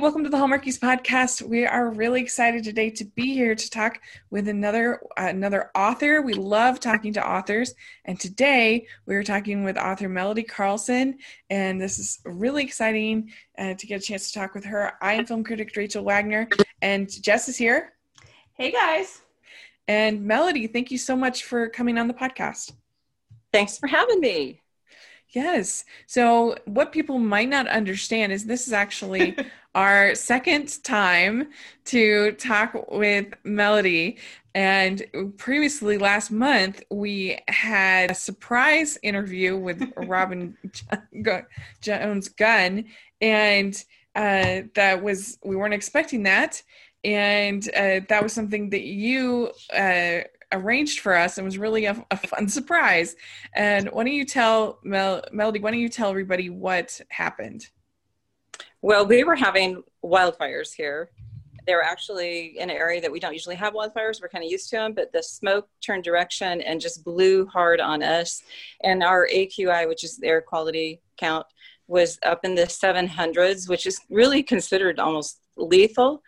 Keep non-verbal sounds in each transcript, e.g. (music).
welcome to the Hallmarkies podcast. We are really excited today to be here to talk with another uh, another author. We love talking to authors, and today we are talking with author Melody Carlson, and this is really exciting uh, to get a chance to talk with her. I am film critic Rachel Wagner, and Jess is here. Hey guys. And Melody, thank you so much for coming on the podcast. Thanks for having me. Yes. So, what people might not understand is this is actually (laughs) our second time to talk with Melody. And previously, last month, we had a surprise interview with Robin (laughs) Jones Gunn. And uh, that was, we weren't expecting that. And uh, that was something that you uh, arranged for us and was really a, a, fun surprise. And why don't you tell Mel, Melody? Why don't you tell everybody what happened? Well, we were having wildfires here. They were actually in an area that we don't usually have wildfires. We're kind of used to them, but the smoke turned direction and just blew hard on us. And our AQI, which is the air quality count, was up in the 700s, which is really considered almost lethal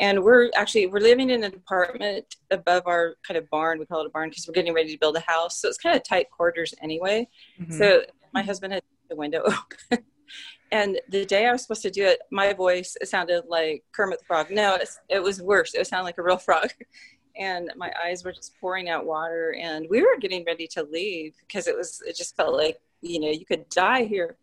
and we're actually we're living in an apartment above our kind of barn we call it a barn because we're getting ready to build a house so it's kind of tight quarters anyway mm-hmm. so my husband had the window (laughs) open and the day i was supposed to do it my voice it sounded like kermit the frog. No it was worse. It sounded like a real frog. (laughs) And my eyes were just pouring out water and we were getting ready to leave because it was it just felt like you know you could die here.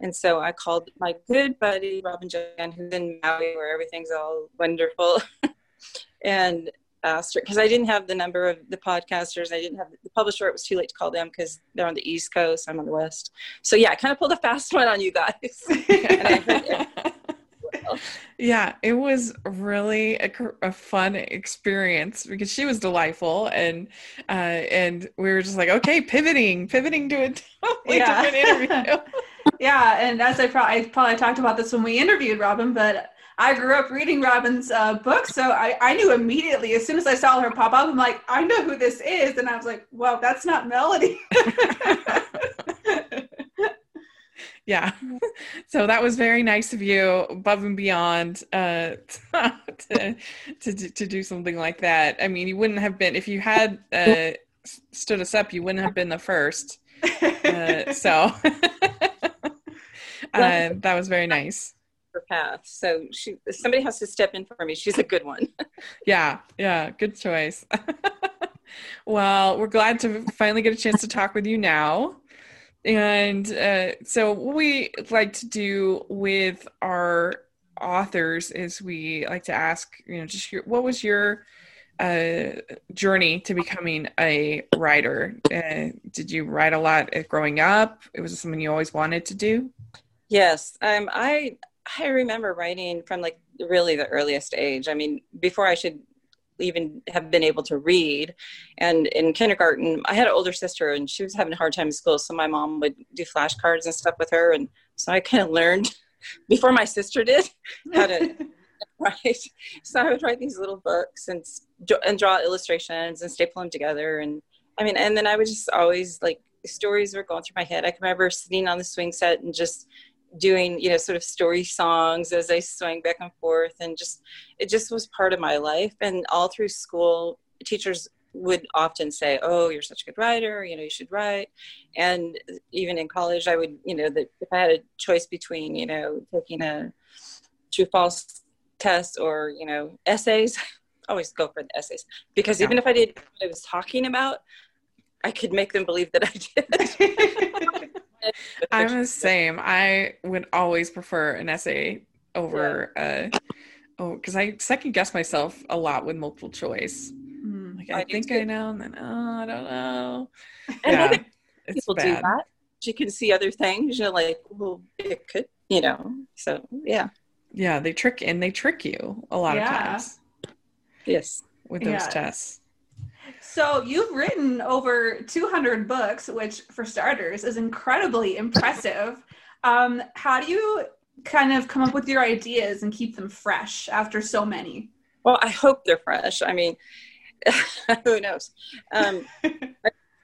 And so I called my good buddy Robin Jan, who's in Maui, where everything's all wonderful, (laughs) and asked her because I didn't have the number of the podcasters. I didn't have the publisher. It was too late to call them because they're on the East Coast. I'm on the West. So yeah, I kind of pulled a fast one on you guys. (laughs) (laughs) yeah, it was really a, a, fun experience because she was delightful, and uh, and we were just like, okay, pivoting, pivoting to a (laughs) totally yeah. different interview yeah, and as I, pro- I probably talked about this when we interviewed Robin, but I grew up reading Robin's uh, books, so I, I knew immediately as soon as I saw her pop up, I'm like, I know who this is, and I was like, well, that's not Melody. (laughs) yeah, so that was very nice of you, above and beyond, uh, (laughs) to, to to do something like that. I mean, you wouldn't have been if you had uh, stood us up, you wouldn't have been the first. Uh, so (laughs) uh, that was very nice. Her path. So she, somebody has to step in for me. She's a good one. (laughs) yeah, yeah, good choice. (laughs) well, we're glad to finally get a chance to talk with you now. And uh, so, what we like to do with our authors is we like to ask, you know, just your, what was your uh, journey to becoming a writer? Uh, did you write a lot growing up? It was something you always wanted to do? Yes, um, I I remember writing from like really the earliest age. I mean, before I should even have been able to read. And in kindergarten, I had an older sister, and she was having a hard time in school, so my mom would do flashcards and stuff with her, and so I kind of learned (laughs) before my sister did (laughs) how to write. So I would write these little books and and draw illustrations and staple them together, and I mean, and then I would just always like stories were going through my head. I can remember sitting on the swing set and just doing you know sort of story songs as i swing back and forth and just it just was part of my life. And all through school teachers would often say oh you're such a good writer you know you should write. And even in college i would you know that if i had a choice between you know taking a true false test or you know essays (laughs) always go for the essays. Because yeah. even if i did what i was talking about i could make them believe that i did (laughs) I'm (laughs) the same. I would always prefer an essay over yeah. uh oh because I second guess myself a lot with multiple choice. Mm, like I, I think I know and then oh I don't know. (laughs) And yeah, I think people bad. do that. You can see other things, you're like, well it could you know. So yeah. Yeah, they trick and they trick you a lot yeah. of times. Yes. With those yeah. tests. So you've written over 200 books, which for starters is incredibly impressive. Um, how do you kind of come up with your ideas and keep them fresh after so many? Well, I hope they're fresh. I mean, (laughs) who knows? Um, (laughs)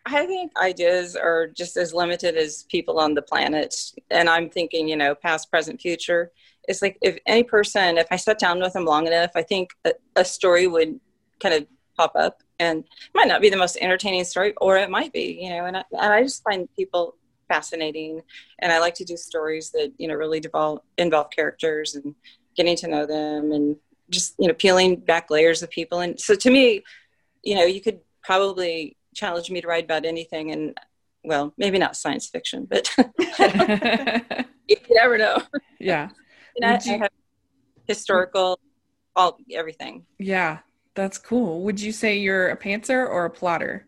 I think ideas are just as limited as people on the planet. And I'm thinking, you know, past, present, future. it's like if any person, if I sat down with them long enough, I think a, a story would kind of pop up and it might not be the most entertaining story, or it might be, you know. And I, and I just find people fascinating, and I like to do stories that you know really devolve, involve characters and getting to know them, and just you know peeling back layers of people. And so to me, you know, you could probably challenge me to write about anything, and well, maybe not science fiction, but (laughs) (laughs) you never know. Yeah. (laughs) I, you- I have historical, all everything. Yeah, that's cool. Would you say you're a pantser or a plotter?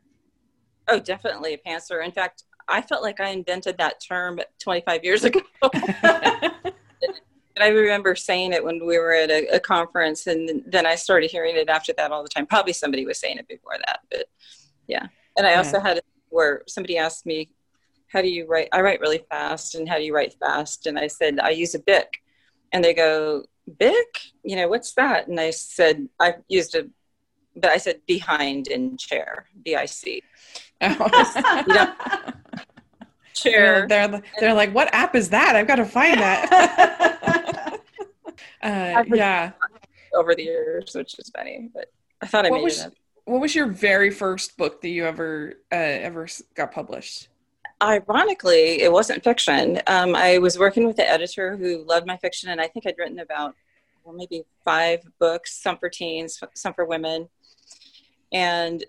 Oh, definitely a pantser. In fact, I felt like I invented that term 25 years ago. and (laughs) (laughs) I remember saying it when we were at a, a, conference, and then I started hearing it after that all the time. Probably somebody was saying it before that, but yeah. And I also yeah. had a, where somebody asked me, "How do you write?" I write really fast, and how do you write fast? And I said, "I use a Bic." And they go, "Bic? You know what's that?" And I said, "I used a," but I said behind in chair, B I C. Oh. (laughs) chair. They're, they're, they're like, what app is that? I've got to find that. (laughs) uh, yeah. Over the years, which is funny, but I thought I what made was, it. What was your very first book that you ever uh, ever got published? Ironically, it wasn't fiction. Um, I was working with the editor who loved my fiction, and I think I'd written about well, maybe five books, some for teens, some for women and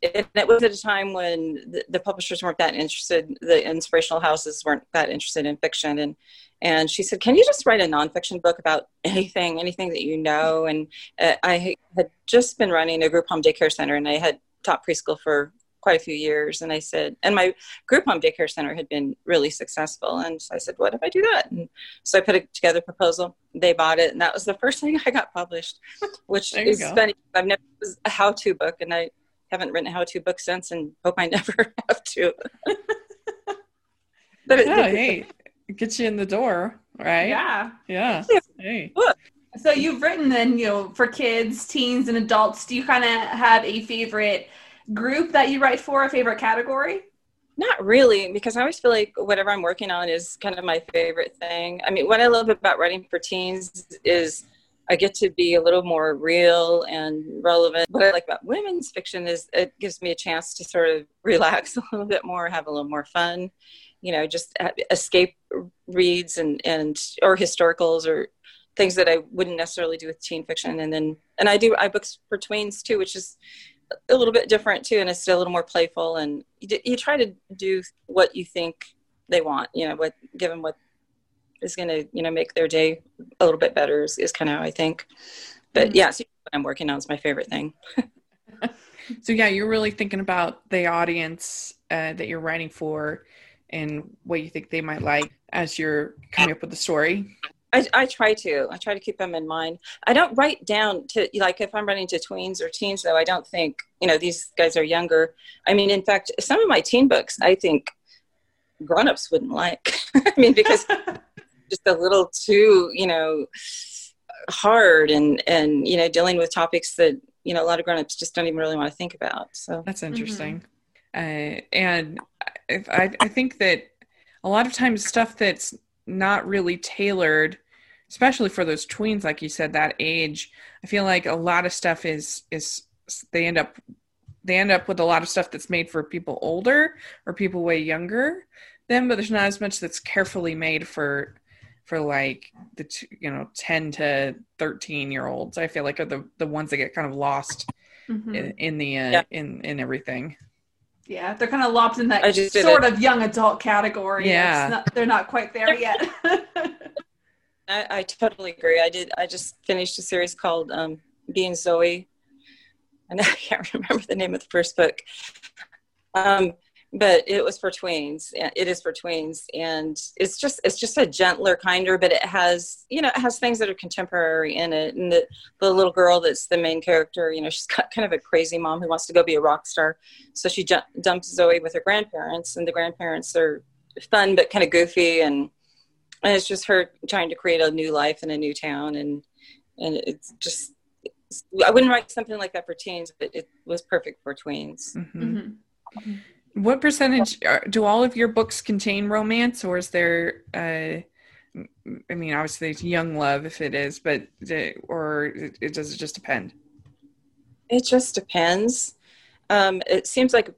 it, was at a time when the, the, publishers weren't that interested the inspirational houses weren't that interested in fiction. And and she said can you just write a nonfiction book about anything anything that you know? And uh, i had just been running a group home daycare center and i had taught preschool for quite a few years. And I said, and my group home daycare center had been really successful. And so I said, what if I do that? And so I put it together a proposal. They bought it. And that was the first thing (laughs) I got published, which is go. funny. I've never, it was a how to book and I haven't written a how to book since and hope I (laughs) never have to. (laughs) but it, yeah, hey, gets you in the door, right? Yeah. Yeah. Hey. So you've written then, you know, for kids, teens, and adults. Do you kind of have a favorite group that you write for, a favorite category? Not really, because I always feel like whatever I'm working on is kind of my favorite thing. I mean, what I love about writing for teens is I get to be a little more real and relevant. What I like about women's fiction is it gives me a chance to sort of (laughs) relax a little bit more, have a little more fun, you know, just escape reads and, and or historicals or things that I wouldn't necessarily do with teen fiction. And then, and I do, I books for tweens too, which is a little bit different too, and it's still a little more playful. And you, you try to do what you think they want. You know, what give them what is going to you know make their day a little bit better is, is kind of how I think. But mm-hmm. yeah, so what I'm working on is my favorite thing. (laughs) so yeah, you're really thinking about the audience uh, that you're writing for and what you think they might like as you're coming up with the story. I, I try to. I try to keep them in mind. I don't write down to like if I'm running to tweens or teens though. I don't think you know these guys are younger. I mean, in fact, some of my teen books I think grown-ups wouldn't like. (laughs) I mean, because (laughs) just a little too you know hard and and you know dealing with topics that you know a lot of grown-ups just don't even really want to think about. So that's interesting. Mm-hmm. Uh, and I, I think that a lot of times stuff that's not really tailored especially for those tweens like you said that age i feel like a lot of stuff is is they end up they end up with a lot of stuff that's made for people older or people way younger than but there's not as much that's carefully made for for like the you know 10 to 13 year olds. I feel like are the the ones that get kind of lost mm-hmm. in, in, the uh, yeah. in in everything. Yeah they're kind of lopped in that sort of young adult category. Yeah. not, they're not quite there yet (laughs) I, I, totally agree. I did. I just finished a series called um, "Being Zoe," and (laughs) I can't remember the name of the first book. Um, but it was for tweens. It is for tweens, and it's just it's just a gentler, kinder. But it has you know it has things that are contemporary in it. And the the little girl that's the main character, you know, she's (laughs) got kind of a crazy mom who wants to go be a rock star. So she j- dumps Zoe with her grandparents, and the grandparents are fun but kind of goofy and and it's just her trying to create a new life in a new town and and it's just it's, i wouldn't write something like that for teens but it was perfect for tweens mm-hmm. Mm-hmm. what percentage are, do all of your books contain romance or is there uh, I mean, obviously it's young love if it is, but or it, it does it just depend? It just depends. Um, it seems like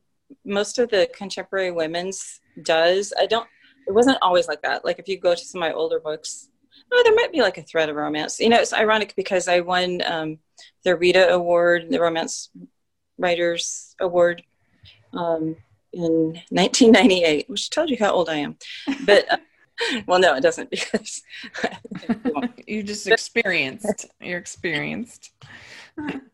most of the contemporary women's does. I don't. It wasn't always like that. Like if you go to some of my older books, oh, there might be like a thread of romance. You know, it's ironic because I won um, the Rita Award, the Romance Writers Award, um, in 1998, which tells you how old I am. But uh, (laughs) well, no, it doesn't (laughs) because (laughs) you just experienced. You're experienced.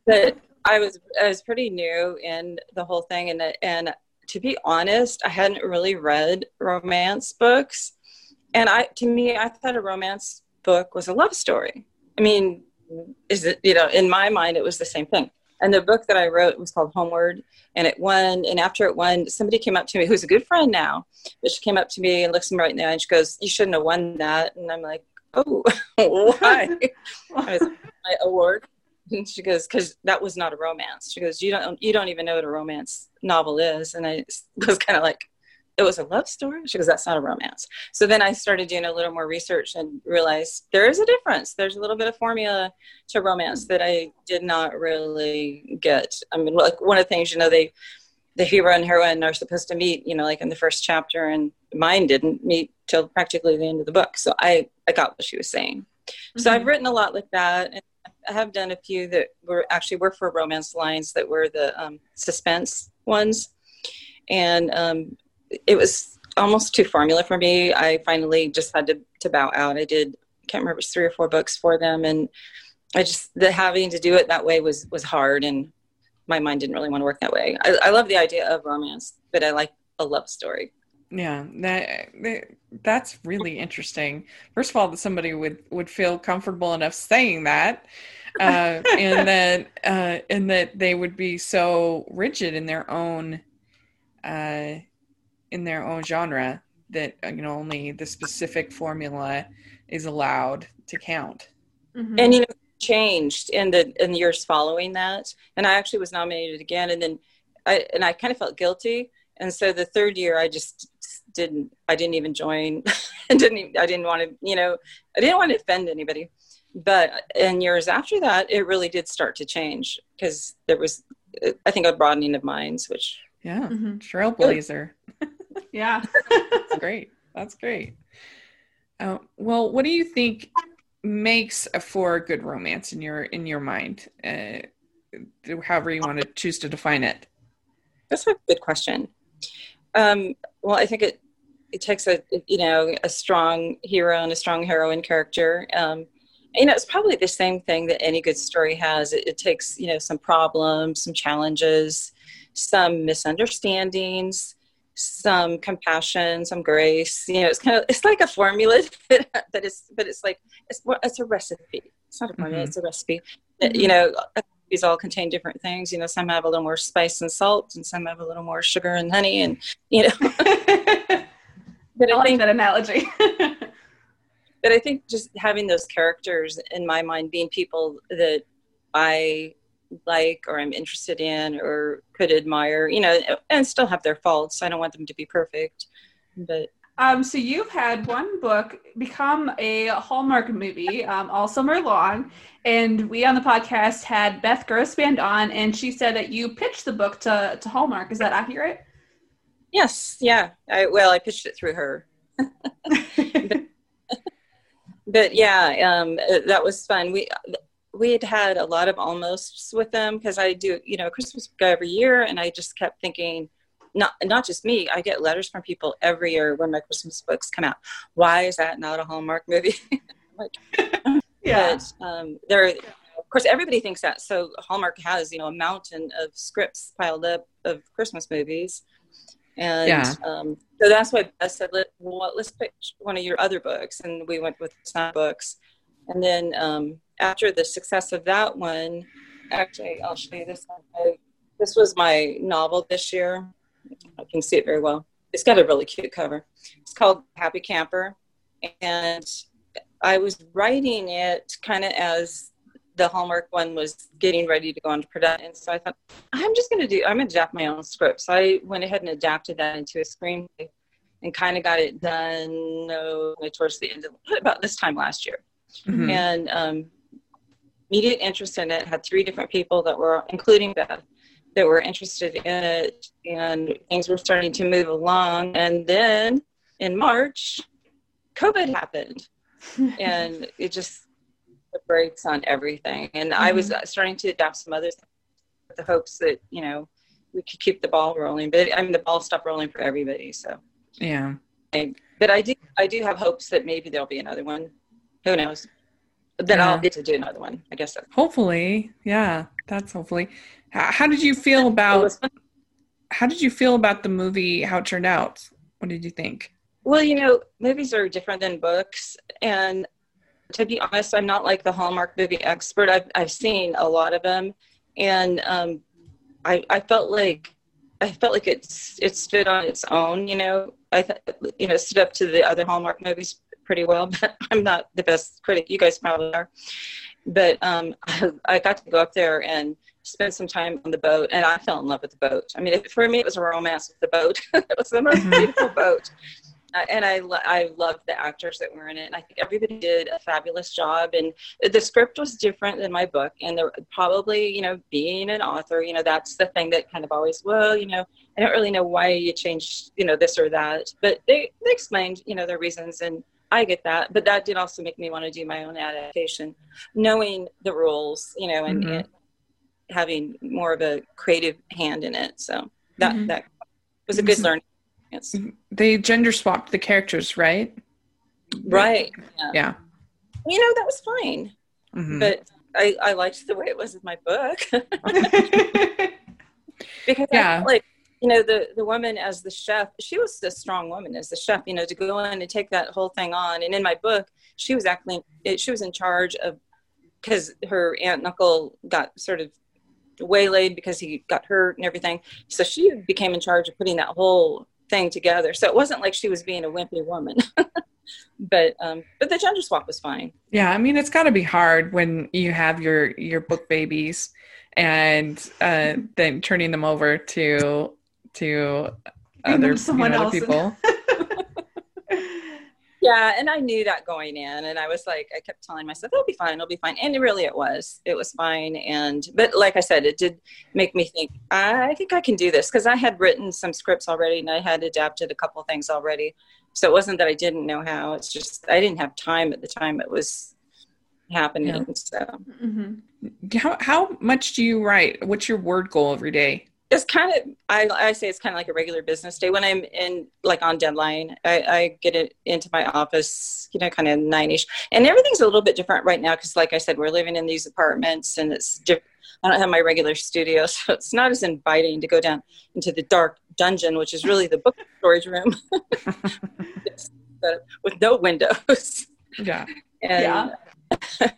But I was I was pretty new in the whole thing, and and to be honest, I hadn't really read romance books, and I to me I thought a romance book was a love story. I mean, is it you know in my mind it was the same thing. And the book that I wrote was called Homeward, and it won. And after it won, somebody came up to me who's a good friend now, but she came up to me and looks me right in the eye and she goes, "You shouldn't have won that." And I'm like, "Oh, (laughs) why?" (laughs) My award (laughs) she goes because that was not a romance she goes you don't you don't even know what a romance novel is and i (laughs) was kind of like it was a love story she goes that's not a romance so then i started doing a little more research and realized there is a difference. There's a little bit of formula to romance that i did not really get. I mean like one of the things you know they the hero and heroine are supposed to meet you know like in the first chapter and mine didn't meet till practically the end of the book. So i i got what she was saying. Mm-hmm. so i've written a lot like that and I have done a few that were actually were for romance lines that were the um, suspense ones, and um, it was almost too formula for me. I finally just had to, to bow out. I did I can't remember three or four books for them, and I just the having to do it that way was was hard, and my mind didn't really want to work that way. I, I love the idea of romance, but I like a love story. Yeah, that, that's really interesting. First of all, that somebody would would feel comfortable enough saying that, uh, and (laughs) that uh, and that they would be so rigid in their own uh, in their own genre that uh, you know only the specific formula is allowed to count. Mm-hmm. And you know, changed in the in the years following that, and I actually was nominated again, and then I and I kind of felt guilty and so the third year i just didn't i didn't even join. (laughs) And didn't even, i didn't want to you know i didn't want to offend anybody. But in years after that it really did start to change because there was i think a broadening of minds which yeah mm-hmm. trailblazer. (laughs) Yeah. That's (laughs) great. That's great. Uh, well what do you think makes a for a good romance in your in your mind? Uh, however you want to choose to define it. That's a good question. Um, well, I think it it takes a you know a strong hero and a strong heroine character. Um, you know, it's probably the same thing that any good story has. It, it takes you know some problems, some challenges, some misunderstandings, some compassion, some grace. You know, it's kind of it's like a formula (laughs) that is, but it's like it's it's a recipe. It's not a formula; mm-hmm. it's a recipe. Mm-hmm. You know, these all contain different things. You know, some have a little more spice and salt, and some have a little more sugar and honey, and you know. (laughs) but I, I like that analogy. (laughs) but I think just having those characters in my mind being people that I like or I'm interested in or could admire, you know, and still have their faults. I don't want them to be perfect, but um, so you've had one book become a Hallmark movie um, all summer long, and we on the podcast had Beth Grossbard on, and she said that you pitched the book to to Hallmark. Is that accurate? Yes. Yeah. I, well, I pitched it through her. but, (laughs) but, yeah, um, that was fun. We we had had a lot of almosts with them because I do you know Christmas book every year, and I just kept thinking not not just me. I get letters from people every year when my Christmas books come out. Why is that not a Hallmark movie? (laughs) like, (laughs) yeah. But, um, there, of course, everybody thinks that. So Hallmark has you know a mountain of scripts piled up of Christmas movies, and yeah. um, so that's why I said, Let, well, let's pick one of your other books, and we went with Snap books. And then um, after the success of that one, actually, I'll show you this one. I, this was my novel this year. I can see it very well. It's got a really cute cover. It's called Happy Camper. And I was writing it kind of as the Hallmark one was getting ready to go into production. So I thought, I'm just going to do, I'm going to adapt my own script. So I went ahead and adapted that into a screenplay. and kind of got it done no, towards the end of about this time last year. Mm-hmm. And um, immediate interest in it had three different people that were, including Beth, that were interested in it, and things were starting to move along. And then in March, COVID happened, (laughs) and it just breaks on everything. And mm-hmm. I was mm-hmm. starting to adapt some others with the hopes that you know we could keep the ball rolling. But I mean, the ball stopped rolling for everybody. So yeah. I, but I do I do have hopes that maybe there'll be another one. Who knows? Then yeah. I'll get to do another one. I guess. Hopefully, yeah. That's hopefully. How, how did you feel about? How did you feel about the movie? How it turned out? What did you think? Well, you know, movies are different than books, and to be honest, I'm not like the Hallmark movie expert. I've I've seen a lot of them, and um, I I felt like I felt like it's it stood on its own. You know, I th- you know stood up to the other Hallmark movies pretty well. (laughs) But I'm not the best critic. You guys probably are. But um, I, (laughs) I got to go up there and spend some time on the boat, and I fell in love with the boat. I mean, for me, it was a romance with the boat. (laughs) it was the most mm-hmm. beautiful boat and I I loved the actors that were in it. And I think everybody did a fabulous job. And the script was different than my book. And there probably, you know, being an author, you know, that's the thing that kind of always, well, you know, I don't really know why you changed, you know, this or that. But they they explained, you know, their reasons, and I get that. But that did also make me want to do my own adaptation, knowing the rules, you know, and, mm-hmm. and having more of a creative hand in it. So that mm-hmm. that was a good learning Yes. They gender swapped the characters, right? Right. Yeah. yeah. You know, that was fine. Mm-hmm. But I, I liked the way it was in my book. (laughs) because yeah. I like, you know, the, the woman as the chef, she was a strong woman as the chef, you know, to go in and take that whole thing on. And in my book, she was actually, she was in charge of, because her aunt and uncle got sort of waylaid because he got hurt and everything. So she became in charge of putting that whole thing together. So it wasn't like she was being a wimpy woman. (laughs) but um, but the gender swap was fine. Yeah, I mean it's got to be hard when you have your your book babies and uh, then turning them over to to other, someone you know, other people. (laughs) yeah and i knew that going in and i was like i kept telling myself it'll be fine it'll be fine and really it was it was fine and but like i said it did make me think i think i can do this because i had written some scripts already and i had adapted a couple things already so it wasn't that i didn't know how it's just i didn't have time at the time it was happening yeah. so mm-hmm. how, how much do you write what's your word goal every day it's kind of I, I say it's kind of like a regular business day. When i'm in like on deadline i, I get it into my office you know kind of nine-ish. And everything's a little bit different right now because like i said we're living in these apartments and it's different i don't have my regular studio (laughs) so it's not as inviting to go down into the dark dungeon which is really the book (laughs) storage room. (laughs) Uh, with no windows. Yeah. And, yeah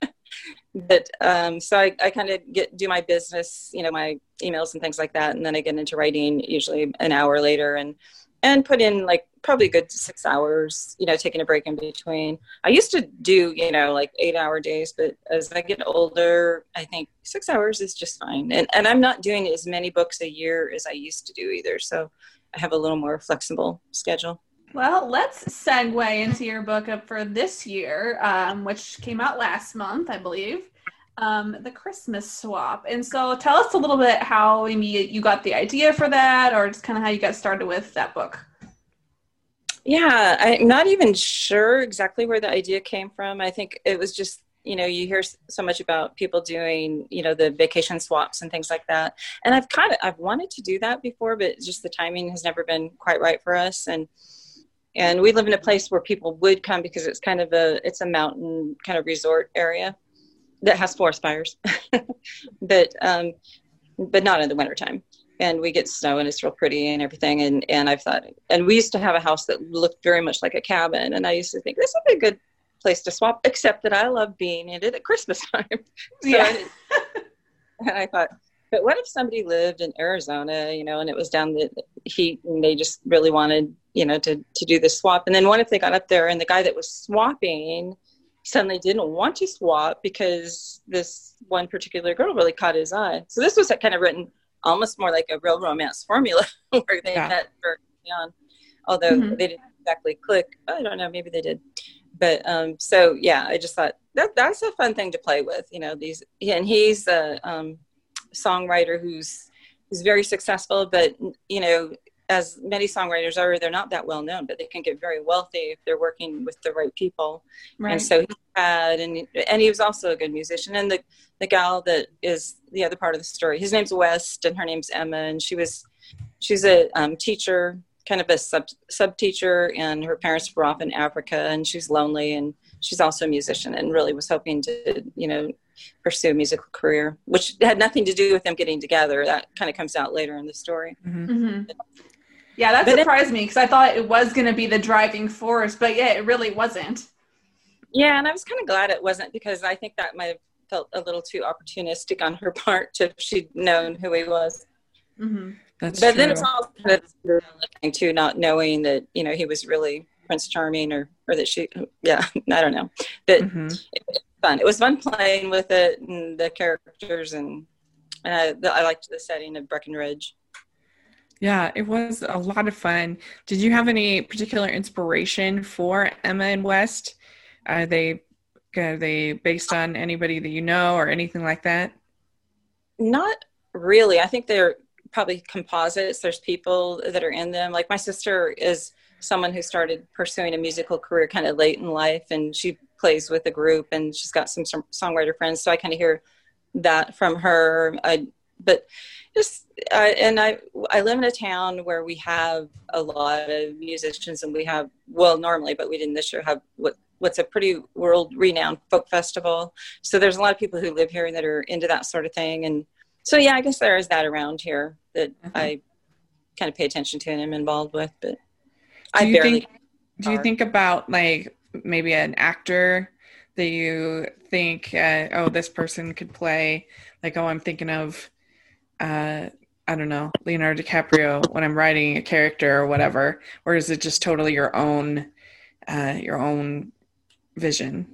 but um, so I, I kind of get do my business, you know, my emails and things like that, and then I get into writing usually an hour later, and and put in like probably good six hours, you know, taking a break in between. I used to do, you know, like eight hour days, but as I get older, I think six hours is just fine. And and I'm not doing as many books a year as I used to do either, so I have a little more flexible schedule. Well, let's segue into your book for this year, um, which came out last month, I believe, um, the Christmas swap. And so, tell us a little bit how maybe you got the idea for that, or just kind of how you got started with that book. Yeah, I'm not even sure exactly where the idea came from. I think it was just you know you hear so much about people doing you know the vacation swaps and things like that and i've kind of i've wanted to do that before but just the timing has never been quite right for us and and we live in a place where people would come because it's kind of a it's a mountain kind of resort area that has forest fires. (laughs) But um but not in the wintertime. And we get snow and it's real pretty and everything. And and i've thought and we used to have a house that looked very much like a cabin. And i used to think this would be a good place to swap except that i love being in it at christmas time. (laughs) So yeah. (laughs) and i thought but what if somebody lived in Arizona, you know, and it was down the heat and they just really wanted, you know, to, to do the swap? And then what if they got up there and the guy that was swapping suddenly didn't want to swap because this one particular girl really caught his eye? So this was kind of written almost more like a real romance formula (laughs) where they yeah. met very on, although mm-hmm. they didn't exactly click. I don't know, maybe they did. But um, so yeah, I just thought that that's a fun thing to play with, you know. These and he's a um, songwriter who's who's very successful, but you know, as many songwriters are, they're not that well known, but they can get very wealthy if they're working with the right people. Right. And so he had, and and he was also a good musician. And the the gal that is the other part of the story, his name's Wes, and her name's Emma, and she was she's a um, teacher kind of a sub sub teacher, and her parents were off in Africa, and she's lonely, and she's also a musician, and really was hoping to, you know, pursue a musical career, which had nothing to do with them getting together. That kind of comes out later in the story. Mm-hmm. Mm-hmm. Yeah, that but surprised it, me because I thought it was going to be the driving force, but yeah, it really wasn't. Yeah, and I was kind of glad it wasn't because I think that might have felt a little too opportunistic on her (laughs) part if she'd known who he was. Mm-hmm. That's but true. then it's all kind of to not knowing that you know he was really Prince Charming or or that she yeah (laughs) I don't know but mm-hmm. it, was fun. It was fun playing with it and the characters and and I, the, I liked the setting of Breckenridge. Yeah, it was a lot of fun. Did you have any particular inspiration for Emma and Wes? Are they are they based on anybody that you know or anything like that? Not really. I think they're probably composites. There's people that are in them. Like my sister is someone who started pursuing a musical career kind of late in life, and she plays with a group, and she's got some, some songwriter friends. So I kind of hear that from her. I, but just uh, and I I live in a town where we have a lot of musicians, and we have well normally, but we didn't this year have what what's a pretty world renowned folk festival. So there's a lot of people who live here that are into that sort of thing, and so yeah, I guess there is that around here that mm-hmm. I kind of pay attention to and am involved with. But do I you barely. Think, do you think about like maybe an actor that you think, uh, oh, this person could play? Like, oh, I'm thinking of, uh, I don't know, Leonardo DiCaprio when I'm writing a character or whatever, or is it just totally your own, uh, your own vision?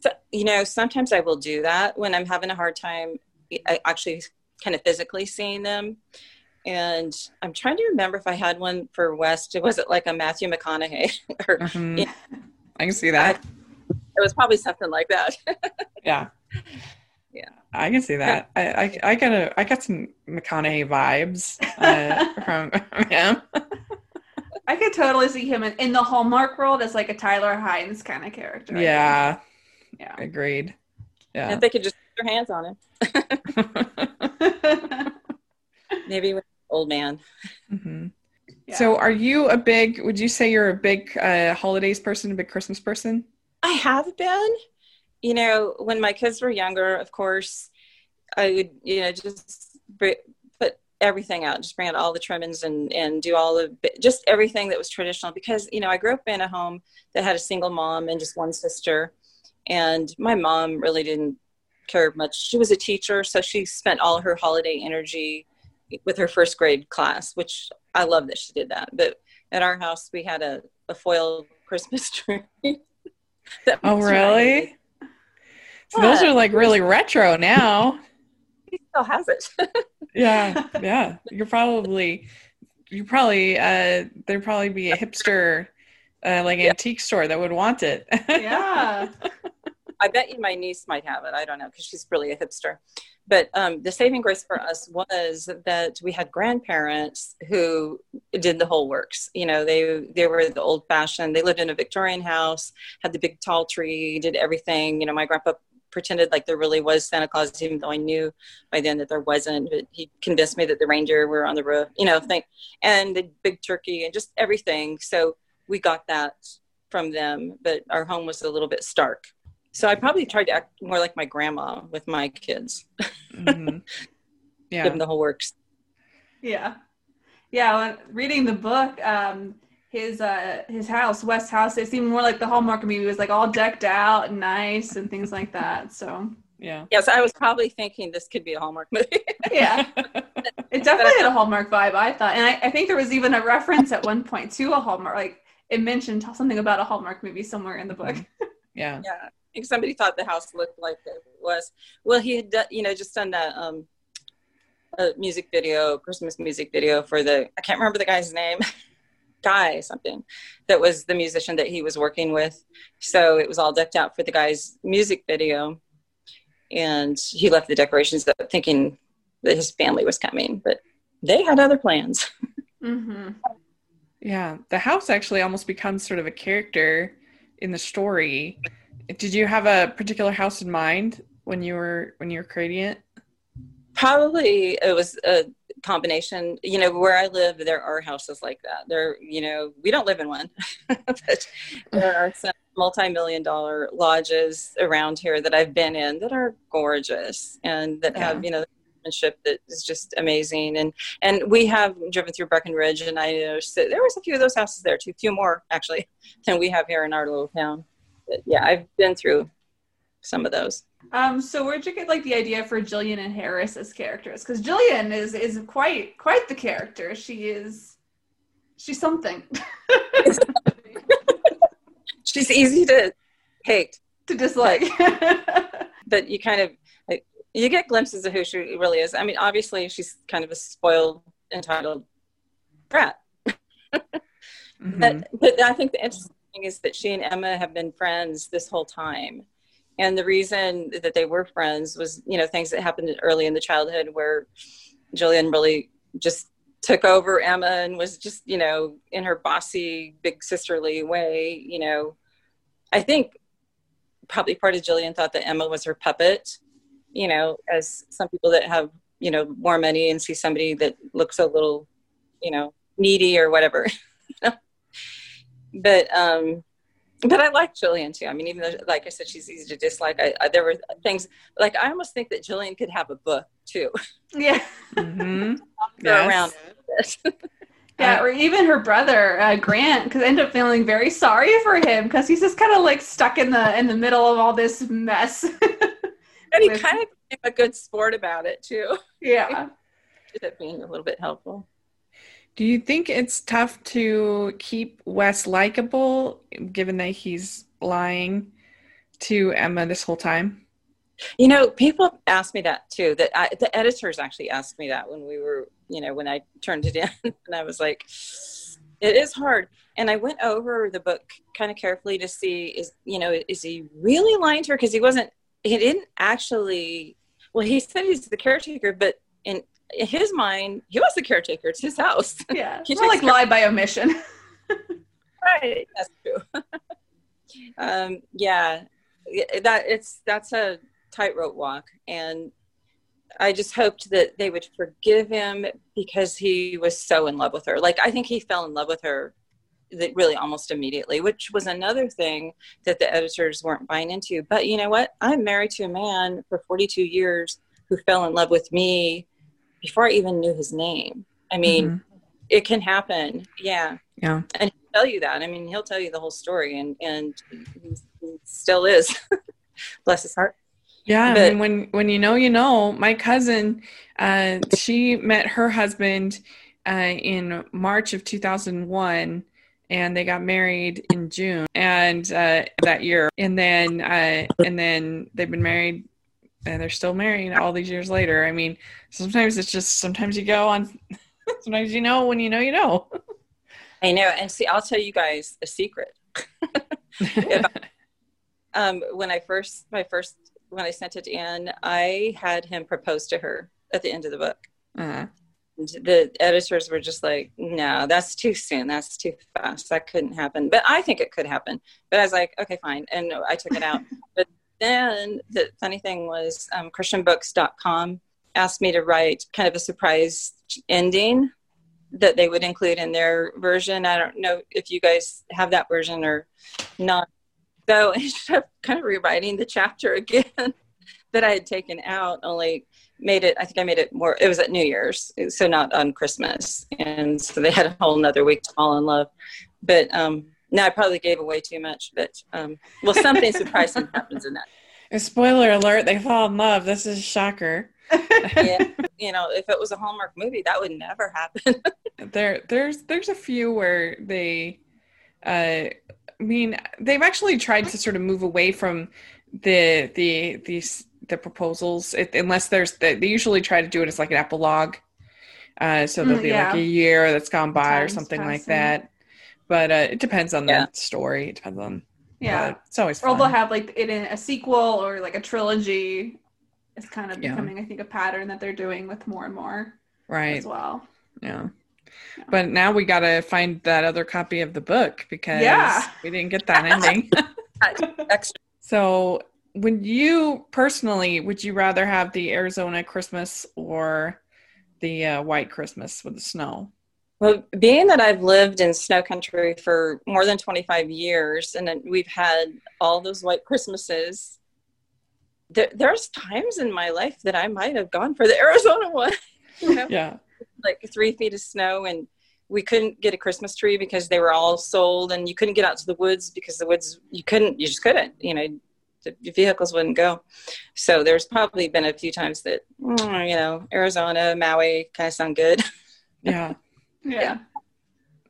So, you know, sometimes I will do that when I'm having a hard time actually kind of physically seeing them. And I'm trying to remember if I had one for Wes. Was it like a Matthew McConaughey? (laughs) or, mm-hmm. you know, I can see that. it was probably something like that. (laughs) yeah. Yeah. I can see that. I, I, I got a I got some McConaughey vibes uh, (laughs) from him. I could totally see him in, in the Hallmark world as like a Tyler Hynes kind of character. Yeah. Yeah. Agreed. Yeah. If they could just put their hands on him. Maybe with old man. Mm-hmm. Yeah. So, are you a big? Would you say you're a big uh, holidays person, a big Christmas person? I have been. You know, when my kids were younger, of course, I would you know just put everything out, just bring out all the trimmings and and do all the just everything that was traditional. Because you know, I grew up in a home that had a single mom and just one sister, and my mom really didn't care much. She was a teacher, so she spent all her holiday energy with her first grade class, which I love that she did that. But at our house, we had a, a foil (laughs) Christmas tree. oh, really? So those are like really retro now. He still has it. (laughs) yeah, yeah. You're probably, you probably, uh, there'd probably be a hipster, uh, like yeah. antique store that would want it. (laughs) yeah. I bet you my niece might have it. I don't know because she's really a hipster. But um, the saving grace for us was that we had grandparents who did the whole works. You know, they they were the old fashioned. They lived in a Victorian house, had the big tall tree, did everything. You know, my grandpa pretended like there really was Santa Claus, even though I knew by then that there wasn't. But he convinced me that the reindeer were on the roof. You know, thing, and the big turkey and just everything. So we got that from them, but our home was a little bit stark. So I probably tried to act more like my grandma with my kids. Mm-hmm. (laughs) Yeah. Give them the whole works. Yeah. Yeah. When reading the book, um, his uh his house, Wes House, it seemed more like the Hallmark movie. It was like all decked out and nice and things like that. So yeah. Yes, I was probably thinking this could be a Hallmark movie. (laughs) yeah. It definitely had a Hallmark vibe, I thought. And I, I think there was even a reference at one point to a Hallmark like it mentioned something about a Hallmark movie somewhere in the book. Yeah. Yeah think somebody thought the house looked like it was. Well, he had, you know, just done that um, a music video, Christmas music video for the. I can't remember the guy's name. (laughs) guy something that was the musician that he was working with so it was all decked out for the guy's music video and he left the decorations up thinking that his family was coming but they had other plans (laughs) Mm-hmm. Yeah, the house actually almost becomes sort of a character in the story. Did you have a particular house in mind when you were when you were creating it? probably it was a combination. You know where i live there are houses like that. There you know we don't live in one (laughs) but there are some multi-million dollar lodges around here that i've been in that are gorgeous and that have you know ship that is just amazing. And and we have driven through breckenridge and i noticed that there was a few of those houses there too a few more actually (laughs) than we have here in our little town but yeah i've been through some of those Um, so where'd you get like the idea for Jillian and Harris as characters? Because Jillian is is quite quite the character. She is she's something (laughs) she's easy to hate to dislike. but you kind of like, you get glimpses of who she really is. I mean, obviously she's kind of a spoiled, entitled brat. Mhm. But but I think the interesting is that she and Emma have been friends this whole time. And the reason that they were friends was, you know, things that happened early in the childhood where Jillian really just took over Emma and was just, you know, in her bossy, big sisterly way, you know. I think probably part of Jillian thought that Emma was her puppet, you know, as some people that have, you know, more money and see somebody that looks a little, you know, needy or whatever. (laughs) but um but I like Jillian too. I mean, even though, like I said, she's easy to dislike. I, I there were things like I almost think that Jillian could have a book too. (laughs) yeah. (laughs) Mhm. Yes. around. Yeah, or even her brother uh, Grant, because I end up feeling very sorry for him because he's just kind of like stuck in the in the middle of all this mess. (laughs) and he With- kind of became a good sport about it too. yeah, Ended up being a little bit helpful. Do you think it's tough to keep Wes likable, given that he's lying to Emma this whole time? You know, people ask me that too. That I, the editors actually asked me that when we were, you know, when I turned it in, (laughs) and I was like, it is hard. And I went over the book kind of carefully to see is, you know, is he really lying to her? Because he wasn't. He didn't actually. Well, he said he's the caretaker, but in, in his mind, he was the caretaker. It's his house. (laughs) yeah. He takes like lie by omission. (laughs) right that's true (laughs) um yeah Yeah, that it's that's a tightrope walk and i just hoped that they would forgive him because he was so in love with her like i think he fell in love with her that really almost immediately which was another thing that the editors weren't buying into but you know what i'm married to a man for 42 years who fell in love with me before i even knew his name i mean Mhm. it can happen yeah Yeah. and he'll tell you that. I mean, he'll tell you the whole story, and and he, still is. (laughs) Bless his heart. Yeah, But- I mean, when when you know, you know. My cousin, uh, she met her husband uh, in March of 2001, and they got married in June and uh, that year. And then uh, and then they've been married, and they're still married all these years later. I mean, sometimes it's just sometimes you go on. (laughs) Sometimes you know when you know you know. I know. And see, I'll tell you guys a secret. (laughs) Um, when I first, my first, when I sent it in, I had him propose to her at the end of the book. uh, And the editors were just like, "No, that's too soon. That's too fast. That couldn't happen." But I think it could happen. But I was like, "Okay, fine," and I took it out. (laughs) but then the funny thing was, um, ChristianBooks.com asked me to write kind of a surprise ending that they would include in their version. I don't know if you guys have that version or not. So I ended up kind of rewriting the chapter (laughs) again that I had taken out, only made it, I think I made it more, it was at New Year's, so not on Christmas. And so they had a whole nother week to fall in love. But um, now I probably gave away too much, but um, well, something surprising (laughs) happens in that. spoiler alert: they fall in love. This is a shocker. Yeah. (laughs) you know, if it was a Hallmark movie, that would never happen. (laughs) there there's there's a few where they uh I mean they've actually tried to sort of move away from the the these the proposals it, unless there's the, they usually try to do it as like an epilogue uh so there'll Mm, be yeah. like a year that's gone by or Time's something like that but uh, it depends on Yeah. the story. It depends on. Yeah. it's always Or they'll have like it in a sequel or like a trilogy. It's kind of Yeah. becoming, I think, a pattern that they're doing with more and more right. as well. Yeah. Yeah. But now we got to find that other copy of the book because Yeah. we didn't get that ending. (laughs) Extra. so, would you personally, would you rather have the Arizona Christmas or the uh, white Christmas with the snow? Well, being that I've lived in snow country for more than 25 years and we've had all those white Christmases, there, there's times in my life that I might have gone for the (laughs) Arizona one. You know, Yeah. like three feet of snow, and we couldn't get a Christmas tree because they were all sold, and you couldn't get out to the woods because the woods you couldn't, you just couldn't. You know, the vehicles wouldn't go. So there's probably been a few times that mm, you know Arizona, Maui kind of sound good. Yeah. Yeah.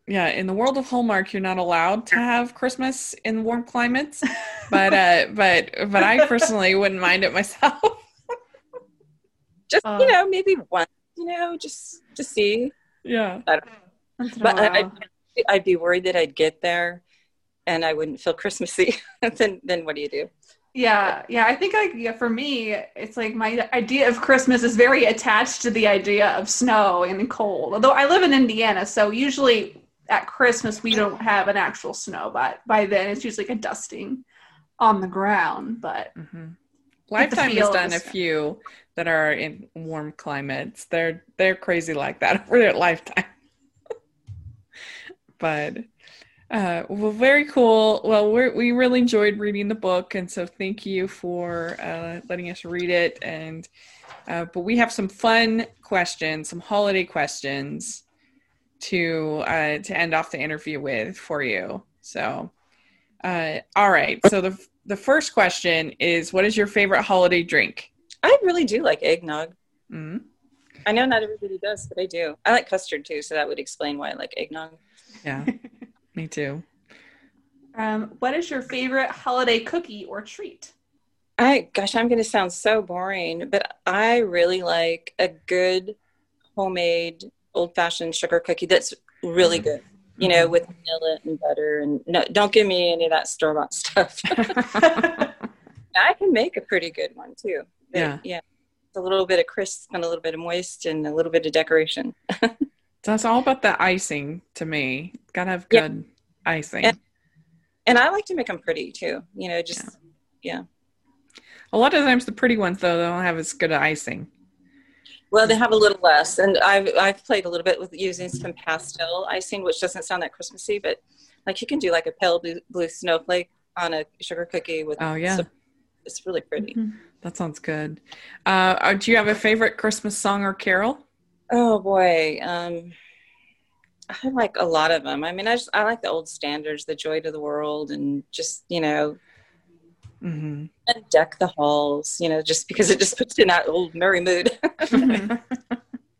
Yeah, in the world of Hallmark, you're not allowed to have Christmas in warm climates, (laughs) but uh, but but I personally wouldn't mind it myself. (laughs) just Uh. you know maybe once you know just to see yeah, Once in a but. I'd, I'd be worried that i'd get there and i wouldn't feel christmassy (laughs) then then what do you do Yeah, yeah. I think like yeah, for me, it's like my idea of Christmas is very attached to the idea of snow and cold. Although I live in Indiana, so usually at Christmas we don't have an actual snow, but by then it's usually like a dusting on the ground. But hmm Lifetime has done a few that are in warm climates. They're they're crazy like that (laughs) over there at Lifetime. (laughs) but uh, well, very cool. Well, we we really enjoyed reading the book, and so thank you for uh, letting us read it. And uh, but we have some fun questions, some holiday questions to uh, to end off the interview with for you. So, uh, all right. So the the first question is, what is your favorite holiday drink? i really do like eggnog Mm, i know not everybody does but i do i like custard too so that would explain why i like eggnog yeah, (laughs) me too. um, what is your favorite holiday cookie or treat? I gosh, I'm going to sound so boring, but I really like a good homemade old-fashioned sugar cookie that's really good. You know, with vanilla and butter, and no, don't give me any of that store-bought stuff. (laughs) I can make a pretty good one too. But, Yeah. yeah, It's a little bit of crisp and a little bit of moist and a little bit of decoration. (laughs) So it's all about the icing to me. Gotta have Yeah. good icing. Yeah. And I like to make them pretty too. You know, just yeah. A lot of times the pretty ones though they don't have as good icing. Well, they have a little less, and I've I've played a little bit with using some pastel icing, which doesn't sound that Christmassy, but like you can do like a pale blue, blue snowflake on a sugar cookie with. Oh yeah, it's really pretty. that sounds good. Uh, uh, do you have a favorite Christmas song or carol? Oh boy, um, I like a lot of them. I mean, I just I like the old standards, the joy to the world, and just you know, hmm and deck the halls. You know, just because it just puts you in that old merry mood. (laughs)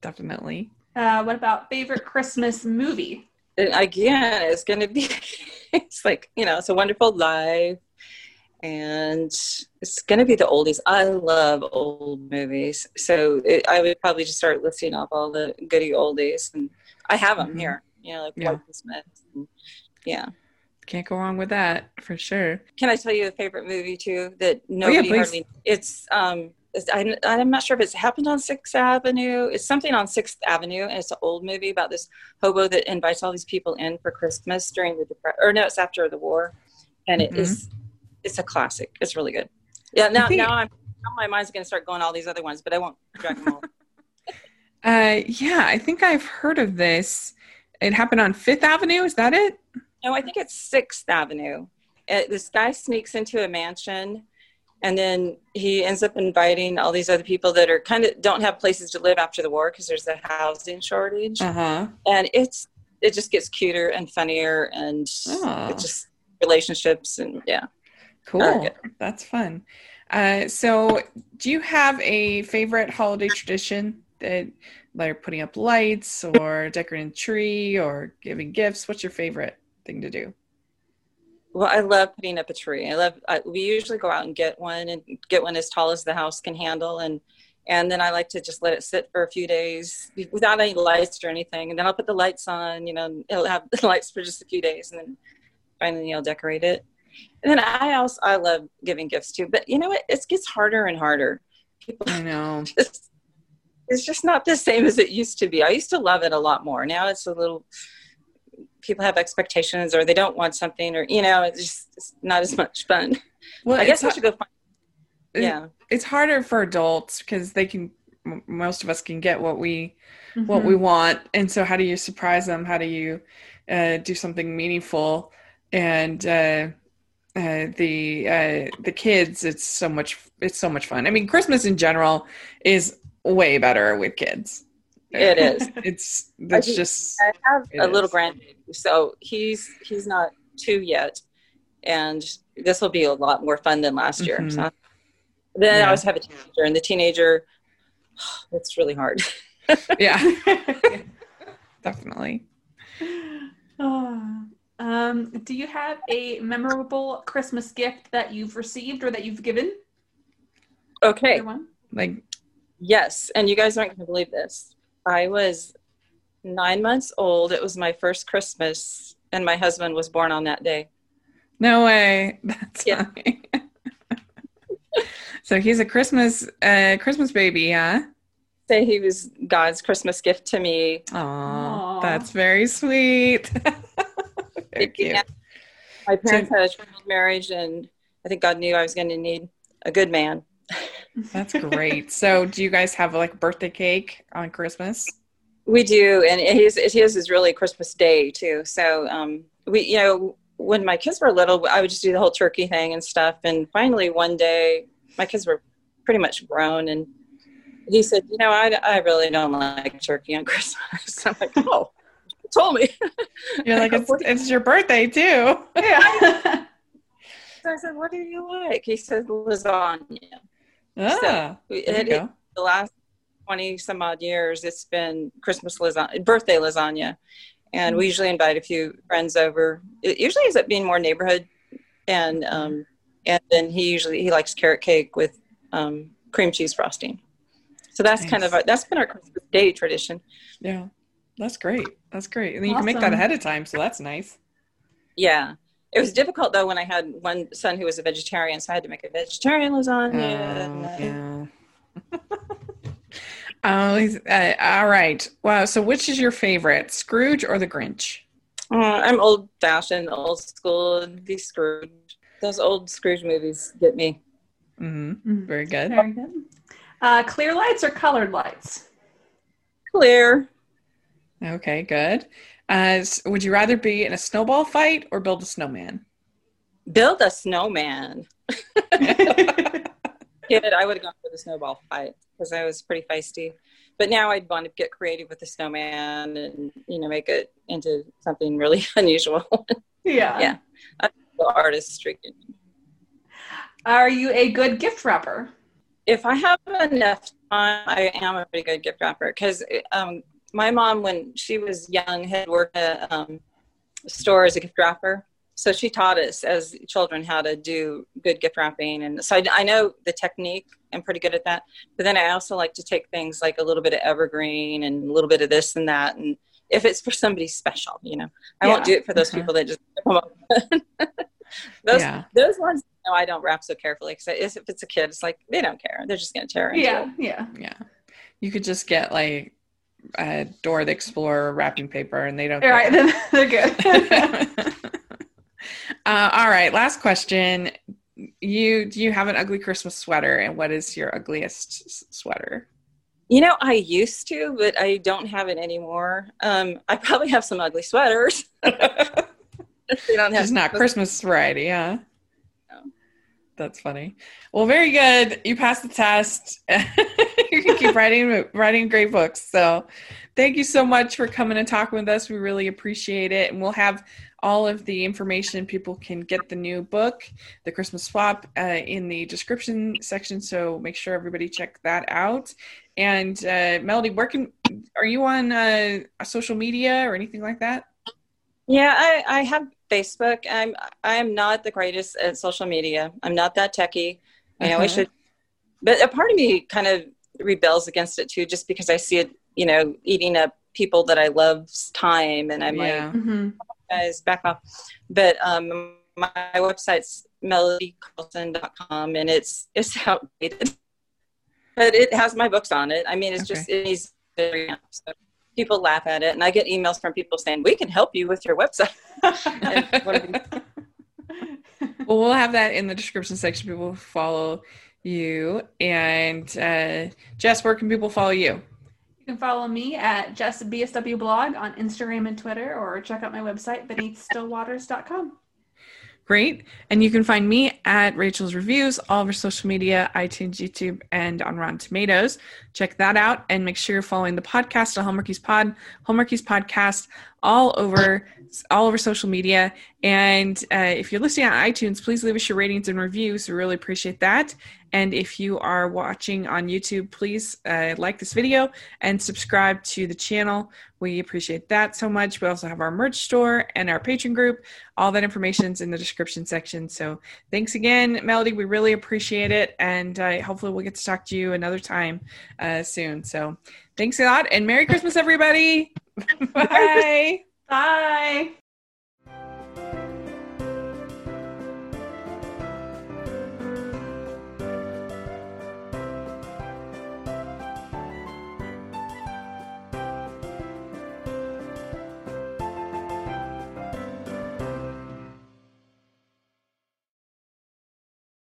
Definitely. Uh, what about favorite Christmas movie? And again, it's going to be, (laughs) it's like, you know, it's a wonderful life. And it's going to be the oldies. I love old movies. So it, I would probably just start listing off all the goody oldies. And I have them Mhm. here, you know, like Yeah. Christmas. And, yeah. Can't go wrong with that for sure. Can I tell you a favorite movie too that nobody Oh, please. hardly, it's, um, I, I'm not sure if it's happened on Sixth Avenue. It's something on Sixth Avenue, and it's an old movie about this hobo that invites all these people in for Christmas during the Depression. or no, it's after the war, and it Mhm. is it's a classic. It's really good. Yeah, now think- now I'm now my mind's going to start going all these other ones, but I won't drag them all. (laughs) Uh, yeah, I think I've heard of this. It happened on Fifth Avenue. Is that it? no, I think it's Sixth Avenue. Uh, this guy sneaks into a mansion. And then he ends up inviting all these other people that are kind of don't have places to live after the war because there's a housing shortage. Uh huh. and it's it just gets cuter and funnier and Oh. it just relationships and yeah Cool. That's fun. Uh, so, do you have a favorite holiday tradition that, like putting up lights or decorating a tree or giving gifts? What's your favorite thing to do? well i love putting up a tree i love I, we usually go out and get one and get one as tall as the house can handle and and then I like to just let it sit for a few days without any lights or anything. And then I'll put the lights on, you know, it'll have (laughs) the lights for just a few days, and then finally I'll decorate it. And then I also I love giving gifts too, but you know what? It gets harder and harder. People I know. (laughs) Just, it's just not the same as it used to be. I used to love it a lot more. Now it's a little people have expectations or they don't want something or you know it's just it's not as much fun. Well, I guess I should go find. Yeah, it's harder for adults because they can. Most of us can get what we mm-hmm. what we want, and so how do you surprise them? How do you uh, do something meaningful? And uh, uh, the uh, the kids, it's so much it's so much fun. I mean, Christmas in general is way better with kids. It is. (laughs) It's it's just. I have a little grandbaby, so he's he's not two yet, and this will be a lot more fun than last year. Mm-hmm. So then yeah. I always have a teenager, and the teenager, (sighs) it's really hard. yeah, (laughs) (laughs) definitely. Oh. (sighs) (sighs) Um, do you have a memorable Christmas gift that you've received or that you've given? Okay. Like, yes, and you guys aren't going to believe this. I was nine months old. It was my first Christmas, and my husband was born on that day. No way. (laughs) That's yeah. funny. (laughs) so he's a Christmas uh, Christmas baby, huh? Say he was God's Christmas gift to me. Oh, that's very sweet. (laughs) very cute. My parents so, had a troubled marriage, and I think God knew I was going to need a good man. That's great. so, do you guys have like birthday cake on Christmas? We do, and his his is really Christmas Day too. So, um, we you know when my kids were little, I would just do the whole turkey thing and stuff. And finally, one day, my kids were pretty much grown, and he said, "You know, I, I really don't like turkey on Christmas." (laughs) I'm like, "Oh." Told me. (laughs) You're like, (laughs) it's, it's your birthday too. Yeah. (laughs) so I said, what do you like? He said, lasagna. Ah, so it, it, the last 20 some odd years, it's been Christmas lasagna, birthday lasagna. And we mm. usually invite a few friends over. It usually ends up being more neighborhood. And, um, and then he usually, he likes carrot cake with um, cream cheese frosting. So that's nice. kind of, our, that's been our Christmas day tradition. Yeah. That's great. That's great. And then awesome. you can make that ahead of time. So that's nice. Yeah. It was difficult though when I had one son who was a vegetarian, so I had to make a vegetarian lasagna. Oh, yeah. (laughs) oh, uh, all right. Wow. So, which is your favorite, Scrooge or the Grinch? Uh, I'm old fashioned, old school. The Scrooge. Those old Scrooge movies get me. Mm-hmm. mm-hmm. Very good. Very good. Uh, clear lights or colored lights? Clear. Okay, good. As would you rather be in a snowball fight or build a snowman? Build a snowman. (laughs) Kid, I would have gone for the snowball fight because I was pretty feisty. But now I'd want to get creative with the snowman and you know make it into something really (laughs) unusual. Yeah, yeah. I'm artistry. Are you a good gift wrapper? If I have enough time, I am a pretty good gift wrapper because um, my mom, when she was young, had worked at um, a store as a gift wrapper. So she taught us as children how to do good gift wrapping. And so I, I know the technique. I'm pretty good at that. But then I also like to take things like a little bit of evergreen and a little bit of this and that. And if it's for somebody special, you know, I yeah. won't do it for those mm-hmm. people that just (laughs) come up. those yeah. those ones, no, I don't wrap so carefully because if it's a kid, it's like they don't care. They're just going to tear into yeah, it. Yeah, yeah. You could just get like uh, Dora the Explorer wrapping paper, and they don't. All right, then (laughs) they're good. (laughs) uh, all right, last question. You do you have an ugly Christmas sweater, and what is your ugliest s- sweater? You know, I used to, but I don't have it anymore. Um, I probably have some ugly sweaters. (laughs) they don't have. It's not Christmas variety, yeah. That's funny. Well, very good. You passed the test. You can keep writing writing great books. So, thank you so much for coming and talking with us. We really appreciate it. And we'll have all of the information. People can get the new book, The Christmas Swap, uh, in the description section. So make sure everybody check that out. And uh, Melody, where can are you on uh, social media or anything like that? Yeah, I, I have Facebook. I'm I am not the greatest at social media. I'm not that techie. I know uh-huh. I should, but a part of me kind of rebels against it too, just because I see it, you know, eating up people that I love's time, and I'm Yeah. like, Mm-hmm. guys, back off. But um, my website's melodycarlson.com, and it's it's outdated, but it has my books on it. I mean, it's just it needs so people laugh at it, and I get emails from people saying we can help you with your website. (laughs) (laughs) And one of them- Well, we'll have that in the description section. People follow you. And uh, Jess, where can people follow you? You can follow me at just BSW blog on Instagram and Twitter, or check out my website beneathstillwaters.com. Great. And you can find me at Rachel's Reviews, all of our social media, iTunes, YouTube, and on Rotten Tomatoes. Check that out and make sure you're following the podcast on Hallmarkies Pod, Hallmarkies Podcast, all over all over social media. And uh, if you're listening on iTunes, please leave us your ratings and reviews. We really appreciate that. And if you are watching on YouTube, please uh, like this video and subscribe to the channel. We appreciate that so much. We also have our merch store and our Patreon group. All that information is in the description section. So thanks again, Melody. We really appreciate it. And uh, hopefully we'll get to talk to you another time uh, soon. So thanks a lot and Merry Christmas, everybody. Bye. (laughs) Bye.